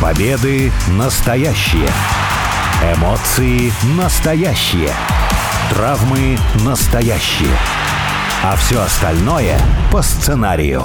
Победы настоящие. Эмоции настоящие. Травмы настоящие. А все остальное по сценарию.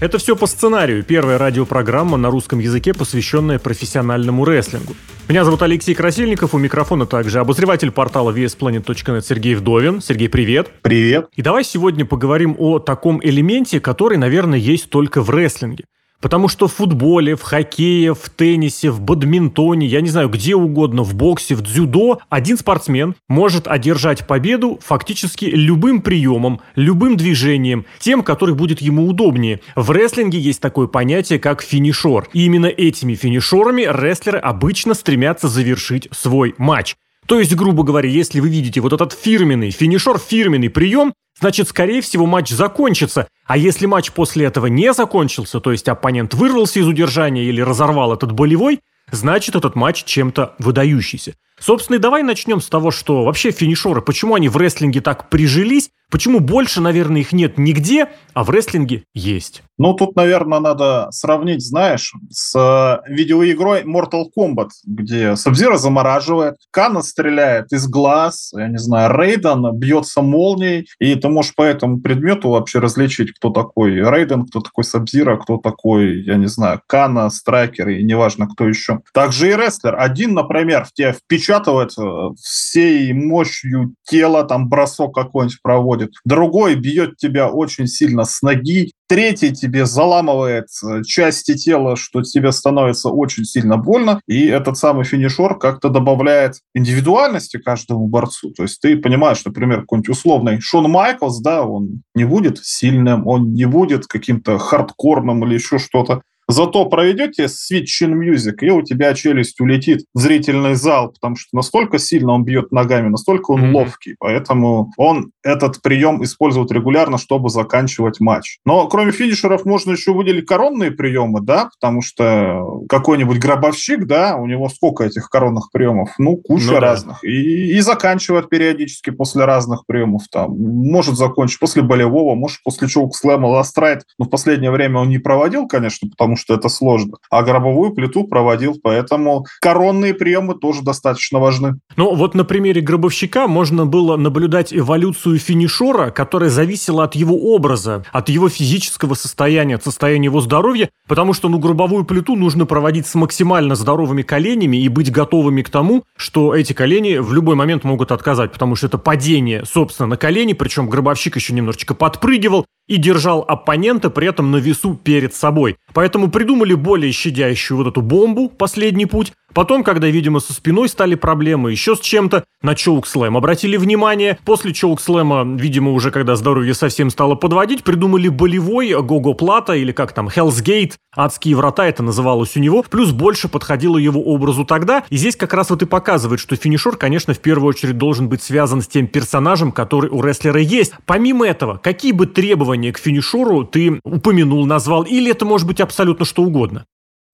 Это все по сценарию. Первая радиопрограмма на русском языке, посвященная профессиональному рестлингу. Меня зовут Алексей Красильников, у микрофона также обозреватель портала VSPlanet.net Сергей Вдовин. Сергей, привет. Привет. И давай сегодня поговорим о таком элементе, который, наверное, есть только в рестлинге. Потому что в футболе, в хоккее, в теннисе, в бадминтоне, я не знаю, где угодно, в боксе, в дзюдо, один спортсмен может одержать победу фактически любым приемом, любым движением, тем, который будет ему удобнее. В рестлинге есть такое понятие, как финишер. И именно этими финишерами рестлеры обычно стремятся завершить свой матч. То есть, грубо говоря, если вы видите вот этот фирменный финишер, фирменный прием, значит, скорее всего, матч закончится. А если матч после этого не закончился, то есть оппонент вырвался из удержания или разорвал этот болевой, значит, этот матч чем-то выдающийся. Собственно, и давай начнем с того, что вообще финишеры, почему они в рестлинге так прижились, почему больше, наверное, их нет нигде, а в рестлинге есть. Ну, тут, наверное, надо сравнить, знаешь, с э, видеоигрой Mortal Kombat, где Сабзира замораживает, Кана стреляет из глаз, я не знаю, Рейден бьется молнией, и ты можешь по этому предмету вообще различить, кто такой Рейден, кто такой Сабзира, кто такой, я не знаю, Кана, Страйкер и неважно кто еще. Также и рестлер. Один, например, в тебя впечатывает э, всей мощью тела, там бросок какой-нибудь проводит. Другой бьет тебя очень сильно с ноги, Третий тебе заламывает э, части тела, что тебе становится очень сильно больно, и этот самый финишер как-то добавляет индивидуальности каждому борцу. То есть ты понимаешь, например, какой-нибудь условный Шон Майклс, да, он не будет сильным, он не будет каким-то хардкорным или еще что-то. Зато проведете Switch Music, и у тебя челюсть улетит в зрительный зал, потому что настолько сильно он бьет ногами, настолько он mm-hmm. ловкий. Поэтому он этот прием использует регулярно, чтобы заканчивать матч. Но кроме финишеров можно еще выделить коронные приемы, да, потому что какой-нибудь гробовщик, да, у него сколько этих коронных приемов? Ну, куча ну, разных. Да. И, и заканчивает периодически после разных приемов. Там, может закончить после болевого, может после чоук-слэма, ластрайт. Но в последнее время он не проводил, конечно, потому что это сложно. А гробовую плиту проводил, поэтому коронные приемы тоже достаточно важны. Ну, вот на примере гробовщика можно было наблюдать эволюцию финишера, которая зависела от его образа, от его физического состояния, от состояния его здоровья, потому что, ну, гробовую плиту нужно проводить с максимально здоровыми коленями и быть готовыми к тому, что эти колени в любой момент могут отказать, потому что это падение, собственно, на колени, причем гробовщик еще немножечко подпрыгивал, и держал оппонента при этом на весу перед собой. Поэтому придумали более щадящую вот эту бомбу, последний путь, Потом, когда, видимо, со спиной стали проблемы, еще с чем-то, на чоук-слэм обратили внимание. После чоук-слэма, видимо, уже когда здоровье совсем стало подводить, придумали болевой Гого-плата или как там, Hell's Gate, адские врата это называлось у него, плюс больше подходило его образу тогда. И здесь как раз вот и показывает, что финишер, конечно, в первую очередь должен быть связан с тем персонажем, который у рестлера есть. Помимо этого, какие бы требования к финишеру ты упомянул, назвал, или это может быть абсолютно что угодно?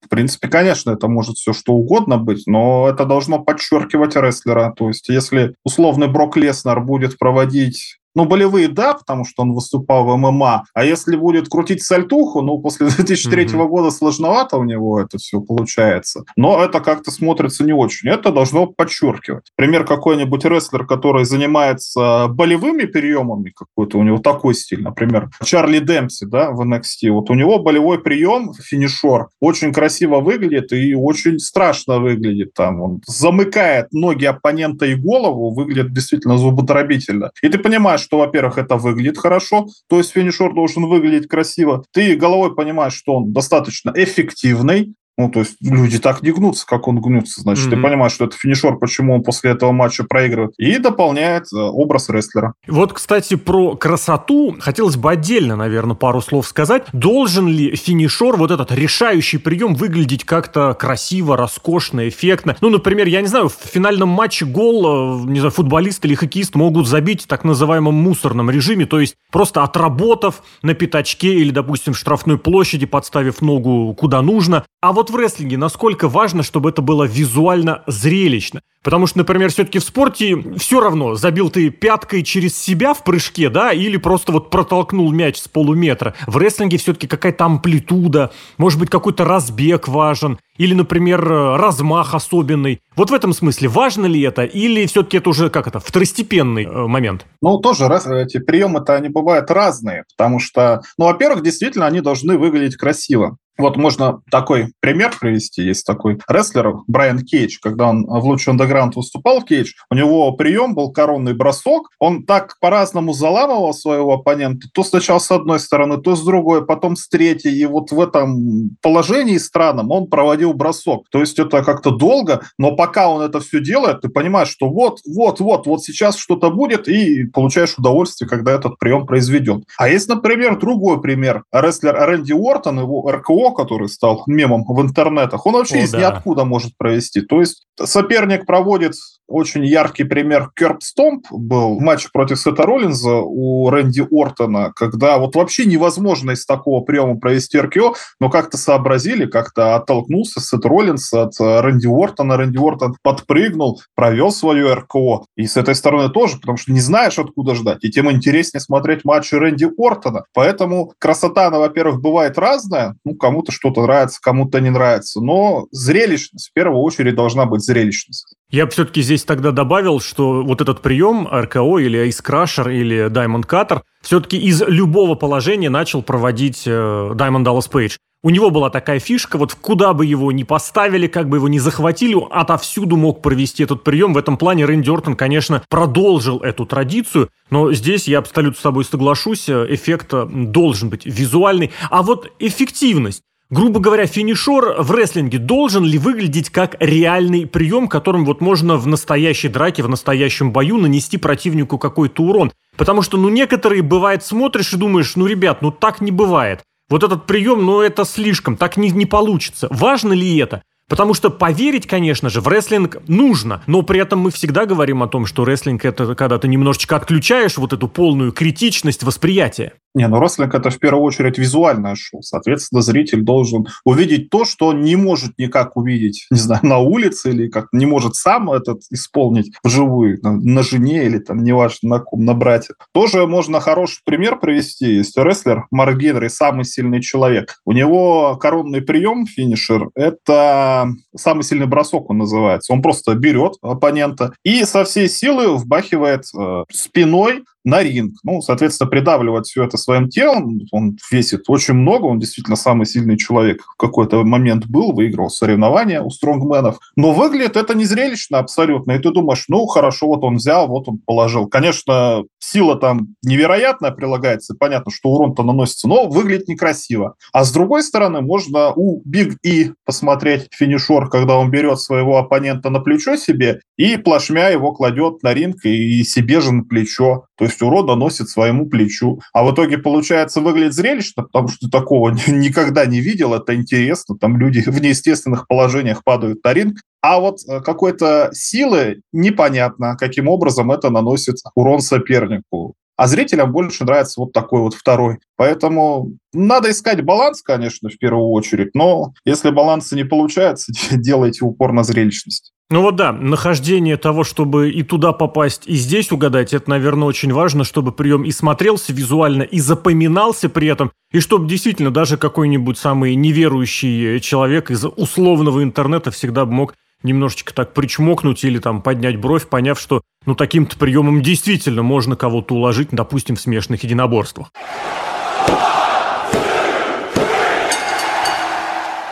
В принципе, конечно, это может все что угодно быть, но это должно подчеркивать рестлера. То есть, если условный Брок Леснер будет проводить ну, болевые, да, потому что он выступал в ММА. А если будет крутить сальтуху, ну, после 2003 mm-hmm. года сложновато у него это все получается. Но это как-то смотрится не очень. Это должно подчеркивать. Пример какой-нибудь рестлер, который занимается болевыми приемами, какой-то у него такой стиль, например, Чарли Демпси, да, в NXT. Вот у него болевой прием, финишер, очень красиво выглядит и очень страшно выглядит. Там он замыкает ноги оппонента и голову, выглядит действительно зубодробительно. И ты понимаешь, что, во-первых, это выглядит хорошо, то есть финишер должен выглядеть красиво. Ты головой понимаешь, что он достаточно эффективный, ну, то есть люди так не гнутся, как он гнется. Значит, mm-hmm. ты понимаешь, что это финишер, почему он после этого матча проигрывает. И дополняет э, образ рестлера. Вот, кстати, про красоту хотелось бы отдельно, наверное, пару слов сказать. Должен ли финишер, вот этот решающий прием, выглядеть как-то красиво, роскошно, эффектно? Ну, например, я не знаю, в финальном матче гол, э, не знаю, футболист или хоккеист могут забить в так называемом мусорном режиме, то есть просто отработав на пятачке или, допустим, в штрафной площади, подставив ногу куда нужно. А вот вот в рестлинге насколько важно, чтобы это было визуально зрелищно? Потому что, например, все-таки в спорте все равно, забил ты пяткой через себя в прыжке, да, или просто вот протолкнул мяч с полуметра. В рестлинге все-таки какая-то амплитуда, может быть, какой-то разбег важен, или, например, размах особенный. Вот в этом смысле важно ли это, или все-таки это уже, как это, второстепенный э, момент? Ну, тоже раз, эти приемы-то, они бывают разные, потому что, ну, во-первых, действительно, они должны выглядеть красиво. Вот можно такой пример привести. Есть такой рестлер Брайан Кейдж, когда он в Луче Underground выступал, Кейдж, у него прием был коронный бросок. Он так по-разному заламывал своего оппонента. То сначала с одной стороны, то с другой, потом с третьей. И вот в этом положении странном он проводил бросок. То есть это как-то долго, но пока он это все делает, ты понимаешь, что вот, вот, вот, вот сейчас что-то будет, и получаешь удовольствие, когда этот прием произведен. А есть, например, другой пример. Рестлер Рэнди Уортон, его РКО который стал мемом в интернетах, он вообще О, из да. ниоткуда может провести. То есть соперник проводит очень яркий пример Керп Стомп был в матче против Сета Роллинза у Рэнди Ортона, когда вот вообще невозможно из такого приема провести РКО, но как-то сообразили, как-то оттолкнулся Сет Роллинс от Рэнди Ортона, Рэнди Ортон подпрыгнул, провел свое РКО. И с этой стороны тоже, потому что не знаешь, откуда ждать, и тем интереснее смотреть матчи Рэнди Ортона. Поэтому красота, она, во-первых, бывает разная, ну, кому-то что-то нравится, кому-то не нравится, но зрелищность, в первую очередь, должна быть зрелищность. Я бы все-таки здесь тогда добавил, что вот этот прием РКО или Ice Crusher или Diamond Cutter все-таки из любого положения начал проводить э, Diamond Dallas Page. У него была такая фишка, вот куда бы его ни поставили, как бы его ни захватили, отовсюду мог провести этот прием. В этом плане Рэнди Ортон, конечно, продолжил эту традицию, но здесь я абсолютно с тобой соглашусь, э, эффект э, должен быть визуальный. А вот эффективность. Грубо говоря, финишер в рестлинге должен ли выглядеть как реальный прием, которым вот можно в настоящей драке, в настоящем бою нанести противнику какой-то урон? Потому что, ну, некоторые, бывает, смотришь и думаешь, ну, ребят, ну, так не бывает. Вот этот прием, ну, это слишком, так не, не получится. Важно ли это? Потому что поверить, конечно же, в рестлинг нужно, но при этом мы всегда говорим о том, что рестлинг это когда ты немножечко отключаешь вот эту полную критичность восприятия. Не, ну рестлинг это в первую очередь визуальное шоу. Соответственно, зритель должен увидеть то, что он не может никак увидеть, не знаю, на улице или как не может сам этот исполнить вживую, на, на жене или там, неважно, на ком, на брате. Тоже можно хороший пример привести. Есть рестлер Марк Генри, самый сильный человек. У него коронный прием, финишер, это самый сильный бросок он называется. Он просто берет оппонента и со всей силы вбахивает э, спиной на ринг. Ну, соответственно, придавливать все это своим телом. Он весит очень много, он действительно самый сильный человек в какой-то момент был, выиграл соревнования у стронгменов. Но выглядит это не зрелищно абсолютно. И ты думаешь, ну, хорошо, вот он взял, вот он положил. Конечно, сила там невероятная прилагается, понятно, что урон-то наносится, но выглядит некрасиво. А с другой стороны, можно у Биг И посмотреть финишер, когда он берет своего оппонента на плечо себе и плашмя его кладет на ринг и себе же на плечо. То есть урода носит своему плечу. А в итоге, получается, выглядит зрелищно, потому что такого никогда не видел, это интересно. Там люди в неестественных положениях падают на ринг. А вот э, какой-то силы непонятно, каким образом это наносит урон сопернику. А зрителям больше нравится вот такой вот второй. Поэтому надо искать баланс, конечно, в первую очередь, но если баланса не получается, делайте упор на зрелищность. Ну вот да, нахождение того, чтобы и туда попасть, и здесь угадать, это, наверное, очень важно, чтобы прием и смотрелся визуально, и запоминался при этом, и чтобы действительно даже какой-нибудь самый неверующий человек из условного интернета всегда мог немножечко так причмокнуть или там поднять бровь, поняв, что ну таким-то приемом действительно можно кого-то уложить, допустим, в смешанных единоборствах.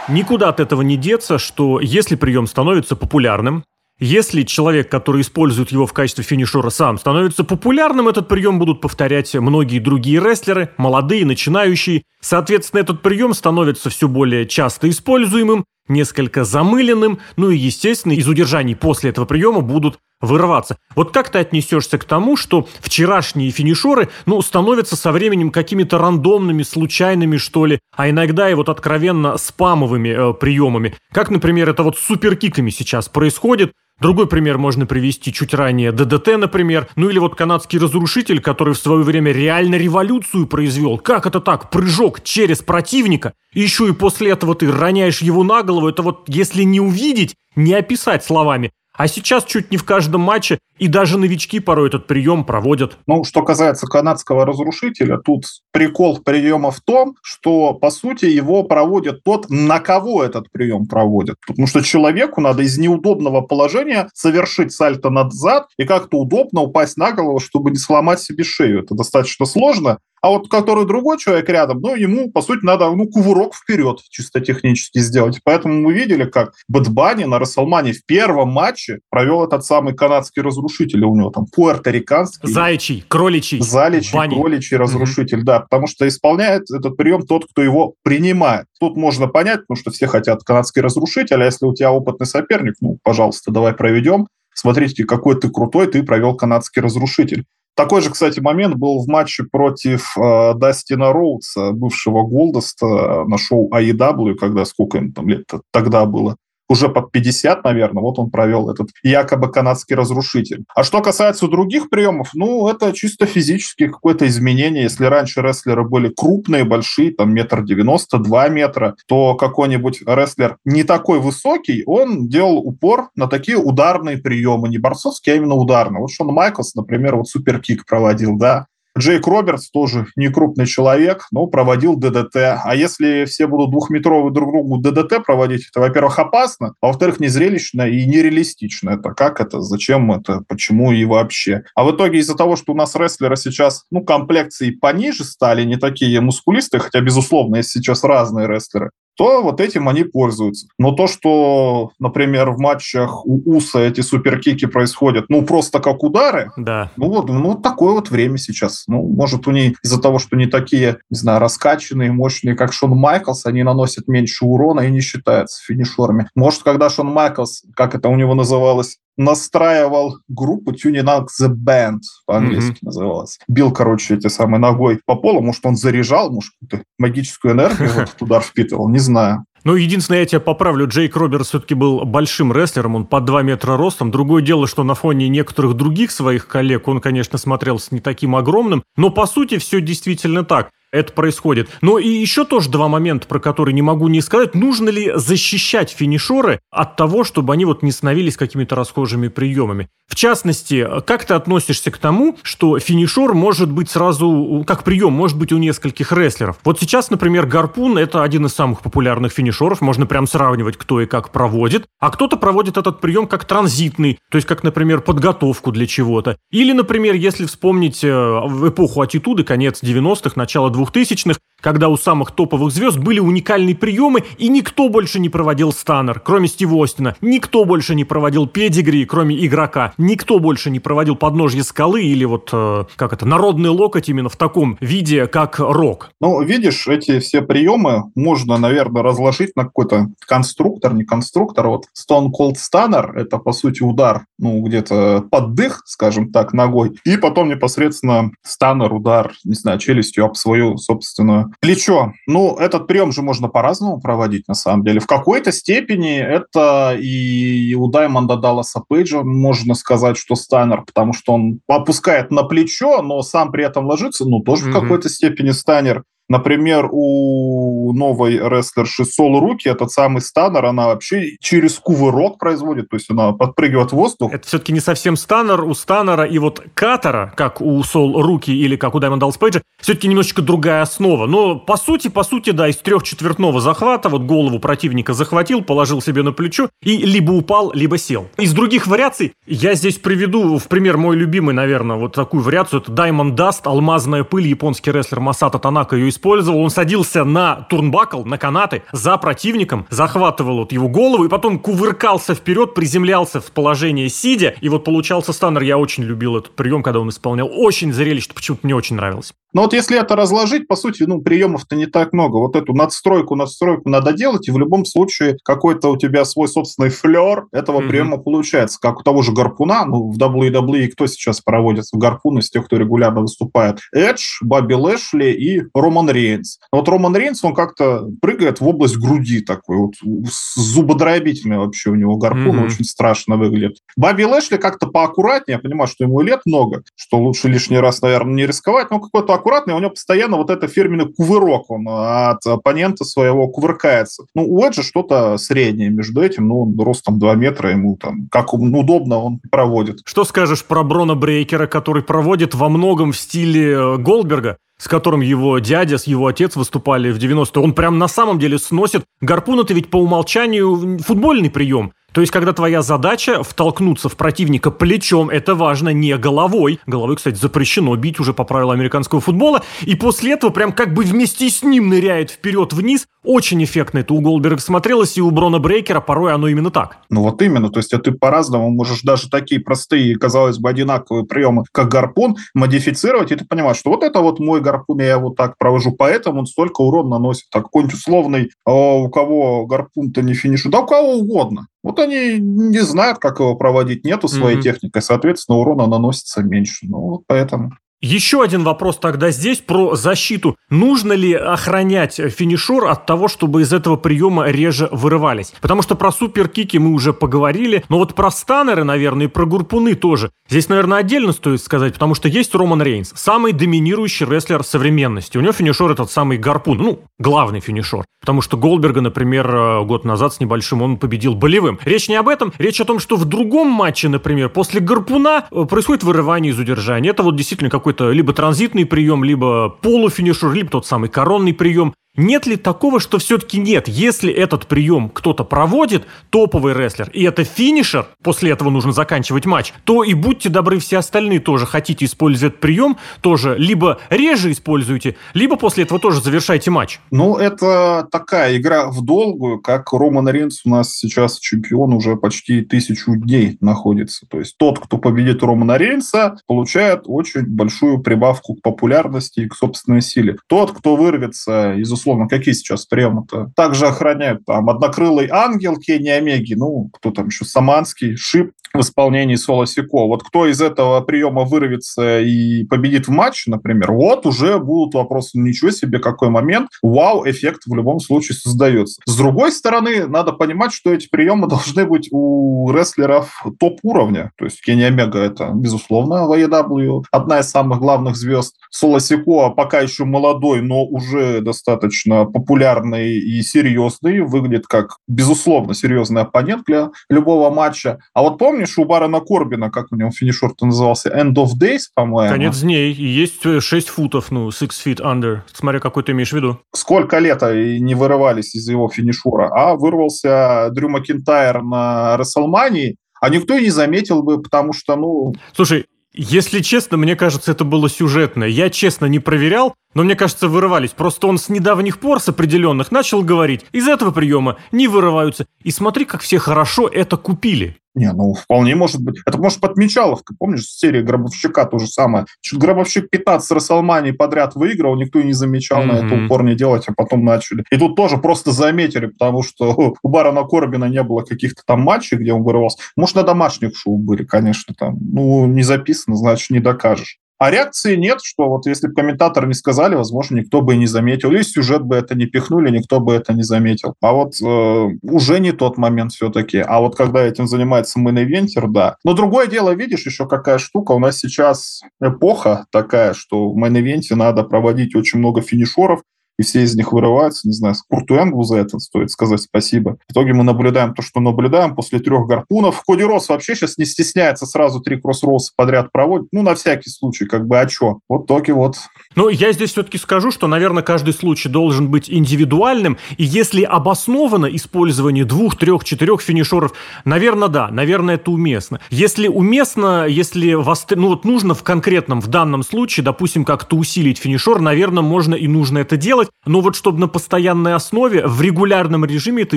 Никуда от этого не деться, что если прием становится популярным, если человек, который использует его в качестве финишера сам, становится популярным, этот прием будут повторять многие другие рестлеры, молодые, начинающие. Соответственно, этот прием становится все более часто используемым, несколько замыленным, ну и, естественно, из удержаний после этого приема будут вырываться. Вот как ты отнесешься к тому, что вчерашние финишеры, ну, становятся со временем какими-то рандомными, случайными, что ли, а иногда и вот откровенно спамовыми э, приемами. Как, например, это вот с суперкиками сейчас происходит. Другой пример можно привести чуть ранее. ДДТ, например. Ну или вот канадский разрушитель, который в свое время реально революцию произвел. Как это так? Прыжок через противника. Еще и после этого ты роняешь его на голову. Это вот если не увидеть, не описать словами. А сейчас чуть не в каждом матче и даже новички порой этот прием проводят. Ну, что касается канадского разрушителя, тут прикол приема в том, что, по сути, его проводит тот, на кого этот прием проводит. Потому что человеку надо из неудобного положения совершить сальто назад и как-то удобно упасть на голову, чтобы не сломать себе шею. Это достаточно сложно. А вот который другой человек рядом, ну, ему, по сути, надо, ну, кувырок вперед чисто технически сделать. Поэтому мы видели, как Бэтбани на Расселмане в первом матче провел этот самый канадский разрушитель. У него там пуэрториканский. Заячий, кроличий. Заличий, Бани. кроличий разрушитель, mm-hmm. да. Потому что исполняет этот прием тот, кто его принимает. Тут можно понять, потому что все хотят канадский разрушитель, а если у тебя опытный соперник, ну, пожалуйста, давай проведем. Смотрите, какой ты крутой, ты провел канадский разрушитель. Такой же, кстати, момент был в матче против э, Дастина Роудса, бывшего Голдоста э, на шоу AEW, когда сколько им там лет тогда было уже под 50, наверное, вот он провел этот якобы канадский разрушитель. А что касается других приемов, ну, это чисто физически какое-то изменение. Если раньше рестлеры были крупные, большие, там метр девяносто, два метра, то какой-нибудь рестлер не такой высокий, он делал упор на такие ударные приемы, не борцовские, а именно ударные. Вот Шон Майклс, например, вот суперкик проводил, да, Джейк Робертс тоже не крупный человек, но проводил ДДТ. А если все будут двухметровые друг другу ДДТ проводить, это, во-первых, опасно, а во-вторых, незрелищно и нереалистично. Это как это, зачем это, почему и вообще. А в итоге из-за того, что у нас рестлеры сейчас, ну, комплекции пониже стали, не такие мускулистые, хотя, безусловно, есть сейчас разные рестлеры, то вот этим они пользуются. Но то, что, например, в матчах у Уса эти суперкики происходят, ну, просто как удары, да. ну, вот, ну, такое вот время сейчас. Ну, может, у них из-за того, что не такие, не знаю, раскачанные, мощные, как Шон Майклс, они наносят меньше урона и не считаются финишерами. Может, когда Шон Майклс, как это у него называлось, настраивал группу Tuning Out The Band, по-английски mm-hmm. называлось. Бил, короче, эти самые ногой по полу, может, он заряжал, может, какую-то магическую энергию в этот удар впитывал, не знаю. Ну, единственное, я тебя поправлю, Джейк Робертс все-таки был большим рестлером, он по 2 метра ростом. Другое дело, что на фоне некоторых других своих коллег он, конечно, смотрелся не таким огромным, но по сути все действительно так это происходит. Но и еще тоже два момента, про которые не могу не сказать. Нужно ли защищать финишеры от того, чтобы они вот не становились какими-то расхожими приемами? В частности, как ты относишься к тому, что финишер может быть сразу, как прием, может быть у нескольких рестлеров? Вот сейчас, например, гарпун – это один из самых популярных финишеров, можно прям сравнивать, кто и как проводит. А кто-то проводит этот прием как транзитный, то есть как, например, подготовку для чего-то. Или, например, если вспомнить э, эпоху аттитуды, конец 90-х, начало 2000-х, когда у самых топовых звезд были уникальные приемы, и никто больше не проводил станнер, кроме Стива Остина. Никто больше не проводил педигри, кроме игрока. Никто больше не проводил подножье скалы или вот, э, как это, народный локоть именно в таком виде, как рок. Ну, видишь, эти все приемы можно, наверное, разложить на какой-то конструктор, не конструктор. Вот Stone Cold Stunner – это, по сути, удар, ну, где-то под дых, скажем так, ногой. И потом непосредственно станнер, удар, не знаю, челюстью об свою собственную Плечо. Ну, этот прием же можно по-разному проводить, на самом деле. В какой-то степени это и у Даймонда Далласа Пейджа можно сказать, что станер, потому что он опускает на плечо, но сам при этом ложится, ну, тоже mm-hmm. в какой-то степени станер. Например, у новой рестлерши Сол Руки этот самый станер, она вообще через кувырок производит, то есть она подпрыгивает в воздух. Это все-таки не совсем станер. У станера и вот катера, как у Сол Руки или как у Diamond Dallas Page, все-таки немножечко другая основа. Но по сути, по сути, да, из трехчетвертного захвата вот голову противника захватил, положил себе на плечо и либо упал, либо сел. Из других вариаций я здесь приведу в пример мой любимый, наверное, вот такую вариацию. Это Diamond Dust, алмазная пыль, японский рестлер Масата Танака ее использовал, он садился на турнбакл, на канаты, за противником, захватывал вот его голову и потом кувыркался вперед, приземлялся в положение сидя, и вот получался станнер. Я очень любил этот прием, когда он исполнял. Очень зрелищно, почему-то мне очень нравилось. Но вот если это разложить, по сути, ну, приемов-то не так много. Вот эту надстройку, надстройку надо делать, и в любом случае какой-то у тебя свой собственный флер этого mm-hmm. приема получается. Как у того же Гарпуна, ну, в WWE кто сейчас проводит в Гарпун из тех, кто регулярно выступает? Эдж, Бобби Лэшли и Роман Рейнс. Вот Роман Рейнс, он как-то прыгает в область груди такой, вот зубодробительный вообще у него гарпун, mm-hmm. очень страшно выглядит. Баби Лэшли как-то поаккуратнее, я понимаю, что ему лет много, что лучше лишний раз, наверное, не рисковать, но какой-то аккуратный, у него постоянно вот это фирменный кувырок, он от оппонента своего кувыркается. Ну, у Эджа что-то среднее между этим, ну, он ростом 2 метра, ему там, как удобно, он проводит. Что скажешь про Брона Брейкера, который проводит во многом в стиле э, Голдберга? С которым его дядя, с его отец выступали в 90-е, он прям на самом деле сносит. Гарпун это ведь по умолчанию футбольный прием. То есть, когда твоя задача втолкнуться в противника плечом, это важно не головой. Головой, кстати, запрещено бить уже по правилам американского футбола. И после этого прям как бы вместе с ним ныряет вперед-вниз. Очень эффектно это у Голдберга смотрелось, и у Брона Брейкера порой оно именно так. Ну вот именно, то есть а ты по-разному можешь даже такие простые, казалось бы, одинаковые приемы, как гарпун, модифицировать, и ты понимаешь, что вот это вот мой гарпун, я его так провожу, поэтому он столько урон наносит. Так какой-нибудь условный, а у кого гарпун-то не финишу, да у кого угодно. Вот они не знают, как его проводить, нету своей mm-hmm. техники, соответственно, урона наносится меньше. Ну, вот поэтому. Еще один вопрос тогда здесь про защиту. Нужно ли охранять финишер от того, чтобы из этого приема реже вырывались? Потому что про суперкики мы уже поговорили, но вот про станеры, наверное, и про гурпуны тоже. Здесь, наверное, отдельно стоит сказать, потому что есть Роман Рейнс, самый доминирующий рестлер современности. У него финишер этот самый гарпун, ну, главный финишер. Потому что Голдберга, например, э, год назад с небольшим он победил болевым. Речь не об этом, речь о том, что в другом матче, например, после гарпуна э, происходит вырывание из удержания. Это вот действительно какой какой-то либо транзитный прием, либо полуфинишер, либо тот самый коронный прием. Нет ли такого, что все-таки нет? Если этот прием кто-то проводит, топовый рестлер, и это финишер, после этого нужно заканчивать матч, то и будьте добры, все остальные тоже хотите использовать этот прием, тоже либо реже используйте, либо после этого тоже завершайте матч. Ну, это такая игра в долгую, как Роман Рейнс у нас сейчас чемпион уже почти тысячу дней находится. То есть тот, кто победит Романа Рейнса, получает очень большую прибавку к популярности и к собственной силе. Тот, кто вырвется из условно, какие сейчас приемы-то? Также охраняют там однокрылый ангел Кенни Омеги, ну, кто там еще, Саманский, Шип в исполнении Соло Сико. Вот кто из этого приема вырвется и победит в матче, например, вот уже будут вопросы, ничего себе, какой момент, вау, эффект в любом случае создается. С другой стороны, надо понимать, что эти приемы должны быть у рестлеров топ-уровня. То есть Кенни Омега это, безусловно, в AEW, одна из самых главных звезд. Соло Сико пока еще молодой, но уже достаточно популярный и серьезный, выглядит как, безусловно, серьезный оппонент для любого матча. А вот помнишь у Барона Корбина, как у него финишер-то назывался, End of Days, по-моему? Конец дней. И есть 6 футов, ну, six feet under. Смотря какой ты имеешь в виду. Сколько лет не вырывались из его финишера, а вырвался Дрю Макинтайр на Расселмании, а никто и не заметил бы, потому что, ну... Слушай, если честно, мне кажется, это было сюжетное. Я честно не проверял, но мне кажется, вырывались. Просто он с недавних пор, с определенных, начал говорить, из этого приема не вырываются. И смотри, как все хорошо это купили. Не, ну, вполне может быть. Это, может, подмечаловка. Помнишь, серия Гробовщика то же самое. Чуть Гробовщик 15 Расселмани подряд выиграл, никто и не замечал mm-hmm. на это упор не делать, а потом начали. И тут тоже просто заметили, потому что у Барона Корбина не было каких-то там матчей, где он вырывался. Может, на домашних шоу были, конечно, там. Ну, не записано, значит, не докажешь. А реакции нет, что вот если бы комментаторы не сказали, возможно, никто бы и не заметил. Или сюжет бы это не пихнули, никто бы это не заметил. А вот э, уже не тот момент все-таки. А вот когда этим занимается main eventer, да. Но другое дело, видишь, еще какая штука. У нас сейчас эпоха такая, что в main event е надо проводить очень много финишеров, и все из них вырываются. Не знаю, Курту Энглу за это стоит сказать спасибо. В итоге мы наблюдаем то, что наблюдаем после трех гарпунов. Коди Роудс вообще сейчас не стесняется сразу три Cross Rhodes а подряд проводить. Ну, на всякий случай, как бы, а что? Вот токи вот. Ну, я здесь все-таки скажу, что, наверное, каждый случай должен быть индивидуальным, и если обосновано использование двух, трех, четырех финишеров, наверное, да, наверное, это уместно. Если уместно, если вас, ну, вот нужно в конкретном, в данном случае, допустим, как-то усилить финишер, наверное, можно и нужно это делать, но вот чтобы на постоянной основе, в регулярном режиме это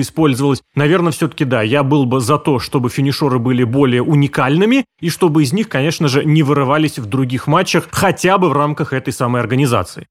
использовалось, наверное, все-таки да, я был бы за то, чтобы финишеры были более уникальными, и чтобы из них, конечно же, не вырывались в других матчах, хотя бы в рамках этой самой организации.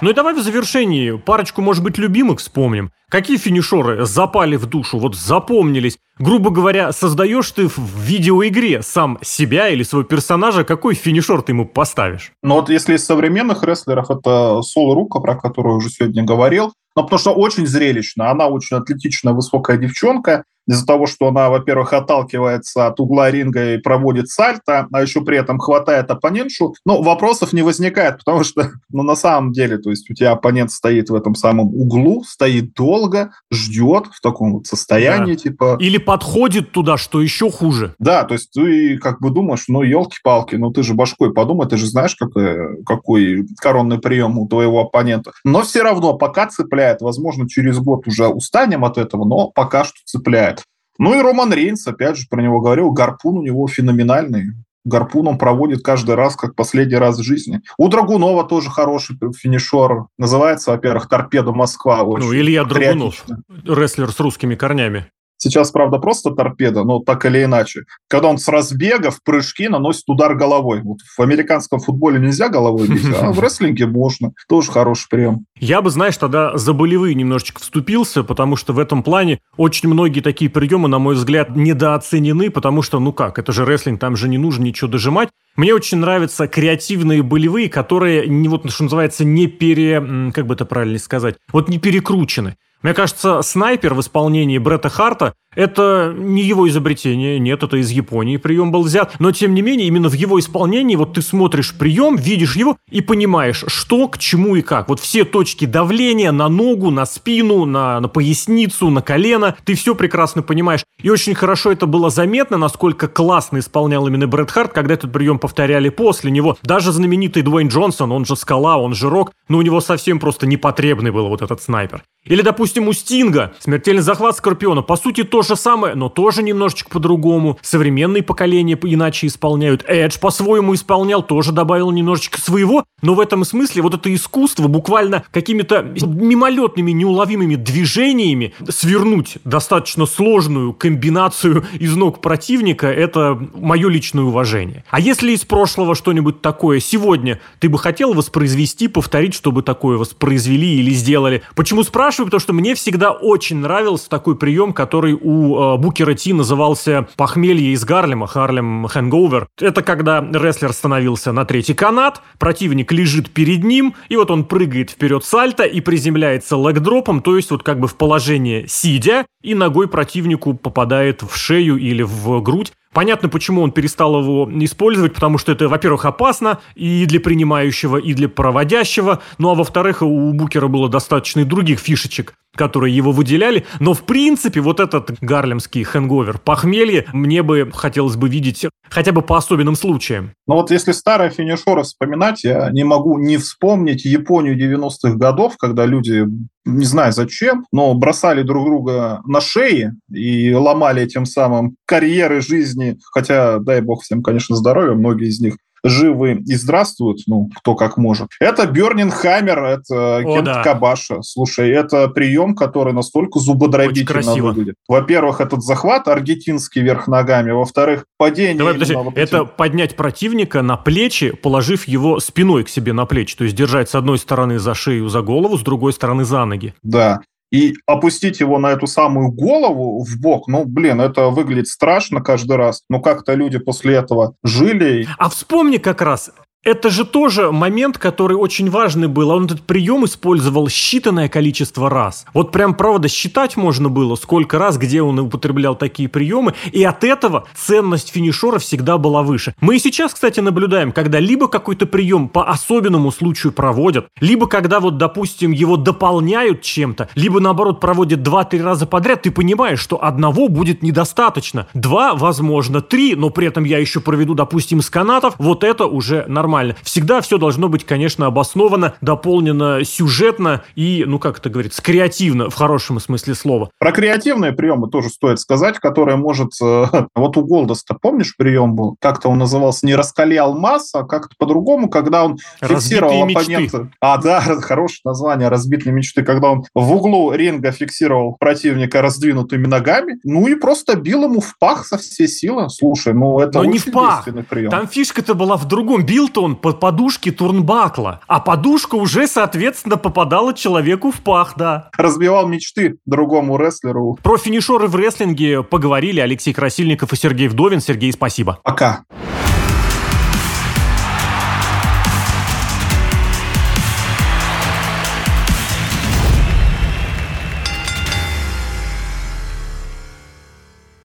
Ну и давай в завершении парочку, может быть, любимых вспомним. Какие финишеры запали в душу, вот запомнились? Грубо говоря, создаешь ты в видеоигре сам себя или своего персонажа, какой финишер ты ему поставишь? Ну вот если из современных рестлеров, это Сол Рука, про которую уже сегодня говорил, но потому что очень зрелищно, она очень атлетичная, высокая девчонка, из-за того, что она, во-первых, отталкивается от угла ринга и проводит сальто, а еще при этом хватает оппонентшу, ну, вопросов не возникает, потому что, ну, на самом деле, то есть у тебя оппонент стоит в этом самом углу, стоит долго, ждет в таком вот состоянии, да. типа... Или подходит туда, что еще хуже. Да, то есть ты как бы думаешь, ну, елки-палки, ну, ты же башкой подумай, ты же знаешь, какой, какой коронный прием у твоего оппонента. Но все равно пока цепляет, возможно, через год уже устанем от этого, но пока что цепляет. Ну и Роман Рейнс, опять же, про него говорил, гарпун у него феноменальный. Гарпун он проводит каждый раз, как последний раз в жизни. У Драгунова тоже хороший финишер. Называется, во-первых, «Торпеда Москва». ну, Илья Драгунов, рестлер с русскими корнями. Сейчас, правда, просто торпеда, но так или иначе. Когда он с разбега в прыжки наносит удар головой. Вот в американском футболе нельзя головой бить, а в рестлинге можно. Тоже хороший прием. Я бы, знаешь, тогда за болевые немножечко вступился, потому что в этом плане очень многие такие приемы, на мой взгляд, недооценены, потому что, ну как, это же рестлинг, там же не нужно ничего дожимать. Мне очень нравятся креативные болевые, которые, не вот, что называется, не пере... Как бы это правильно сказать? Вот не перекручены. Мне кажется, снайпер в исполнении Бретта Харта это не его изобретение, нет, это из Японии прием был взят, но тем не менее именно в его исполнении вот ты смотришь прием, видишь его и понимаешь, что, к чему и как. Вот все точки давления на ногу, на спину, на, на поясницу, на колено, ты все прекрасно понимаешь. И очень хорошо это было заметно, насколько классно исполнял именно Брэд Харт, когда этот прием повторяли после него. Даже знаменитый Дуэйн Джонсон, он же Скала, он же Рок, но у него совсем просто непотребный был вот этот снайпер. Или, допустим, у Стинга смертельный захват Скорпиона, по сути, то же самое, но тоже немножечко по-другому. Современные поколения иначе исполняют. Эдж по-своему исполнял, тоже добавил немножечко своего, но в этом смысле вот это искусство буквально какими-то мимолетными, неуловимыми движениями свернуть достаточно сложную комбинацию из ног противника, это мое личное уважение. А если из прошлого что-нибудь такое сегодня ты бы хотел воспроизвести, повторить, чтобы такое воспроизвели или сделали? Почему спрашиваю? Потому что мне всегда очень нравился такой прием, который у э, Букера Ти назывался «Похмелье из Гарлема», «Харлем Хэнговер». Это когда рестлер становился на третий канат, противник лежит перед ним, и вот он прыгает вперед сальто и приземляется лэгдропом, то есть вот как бы в положение сидя, и ногой противнику попадает в шею или в грудь. Понятно, почему он перестал его использовать, потому что это, во-первых, опасно и для принимающего, и для проводящего. Ну а во-вторых, у Букера было достаточно и других фишечек, которые его выделяли. Но, в принципе, вот этот гарлемский хэнговер, похмелье, мне бы хотелось бы видеть хотя бы по особенным случаям. Ну вот если старые финишеры вспоминать, я не могу не вспомнить Японию 90-х годов, когда люди не знаю зачем, но бросали друг друга на шеи и ломали тем самым карьеры жизни, хотя, дай бог всем, конечно, здоровья, многие из них живы и здравствуют, ну, кто как может. Это Бернин Хаммер, это О, Кент да. Кабаша. Слушай, это прием, который настолько зубодробительно выглядит. Во-первых, этот захват аргентинский вверх ногами, во-вторых, падение... Давай, подожди, вот это этим... поднять противника на плечи, положив его спиной к себе на плечи, то есть держать с одной стороны за шею, за голову, с другой стороны за ноги. Да, и опустить его на эту самую голову в бок, ну, блин, это выглядит страшно каждый раз. Но как-то люди после этого жили. А вспомни как раз, это же тоже момент, который очень важный был. Он этот прием использовал считанное количество раз. Вот прям, правда, считать можно было, сколько раз, где он употреблял такие приемы. И от этого ценность финишера всегда была выше. Мы и сейчас, кстати, наблюдаем, когда либо какой-то прием по особенному случаю проводят, либо когда вот, допустим, его дополняют чем-то, либо наоборот проводят 2-3 раза подряд, ты понимаешь, что одного будет недостаточно. Два, возможно, три, но при этом я еще проведу, допустим, с канатов. Вот это уже нормально нормально. Всегда все должно быть, конечно, обосновано, дополнено сюжетно и, ну как это говорится, креативно в хорошем смысле слова. Про креативные приемы тоже стоит сказать, которые может... Э, вот у Голдоста, помнишь, прием был? Как-то он назывался не «Раскали алмаз», а как-то по-другому, когда он фиксировал Разбитые оппонента. Мечты. А, да, хорошее название «Разбитые мечты», когда он в углу ринга фиксировал противника раздвинутыми ногами, ну и просто бил ему в пах со всей силы. Слушай, ну это Но не в пах. Прием. Там фишка-то была в другом. Бил-то он под подушки турнбакла, а подушка уже, соответственно, попадала человеку в пах, да. Разбивал мечты другому рестлеру. Про финишеры в рестлинге поговорили Алексей Красильников и Сергей Вдовин. Сергей, спасибо. Пока.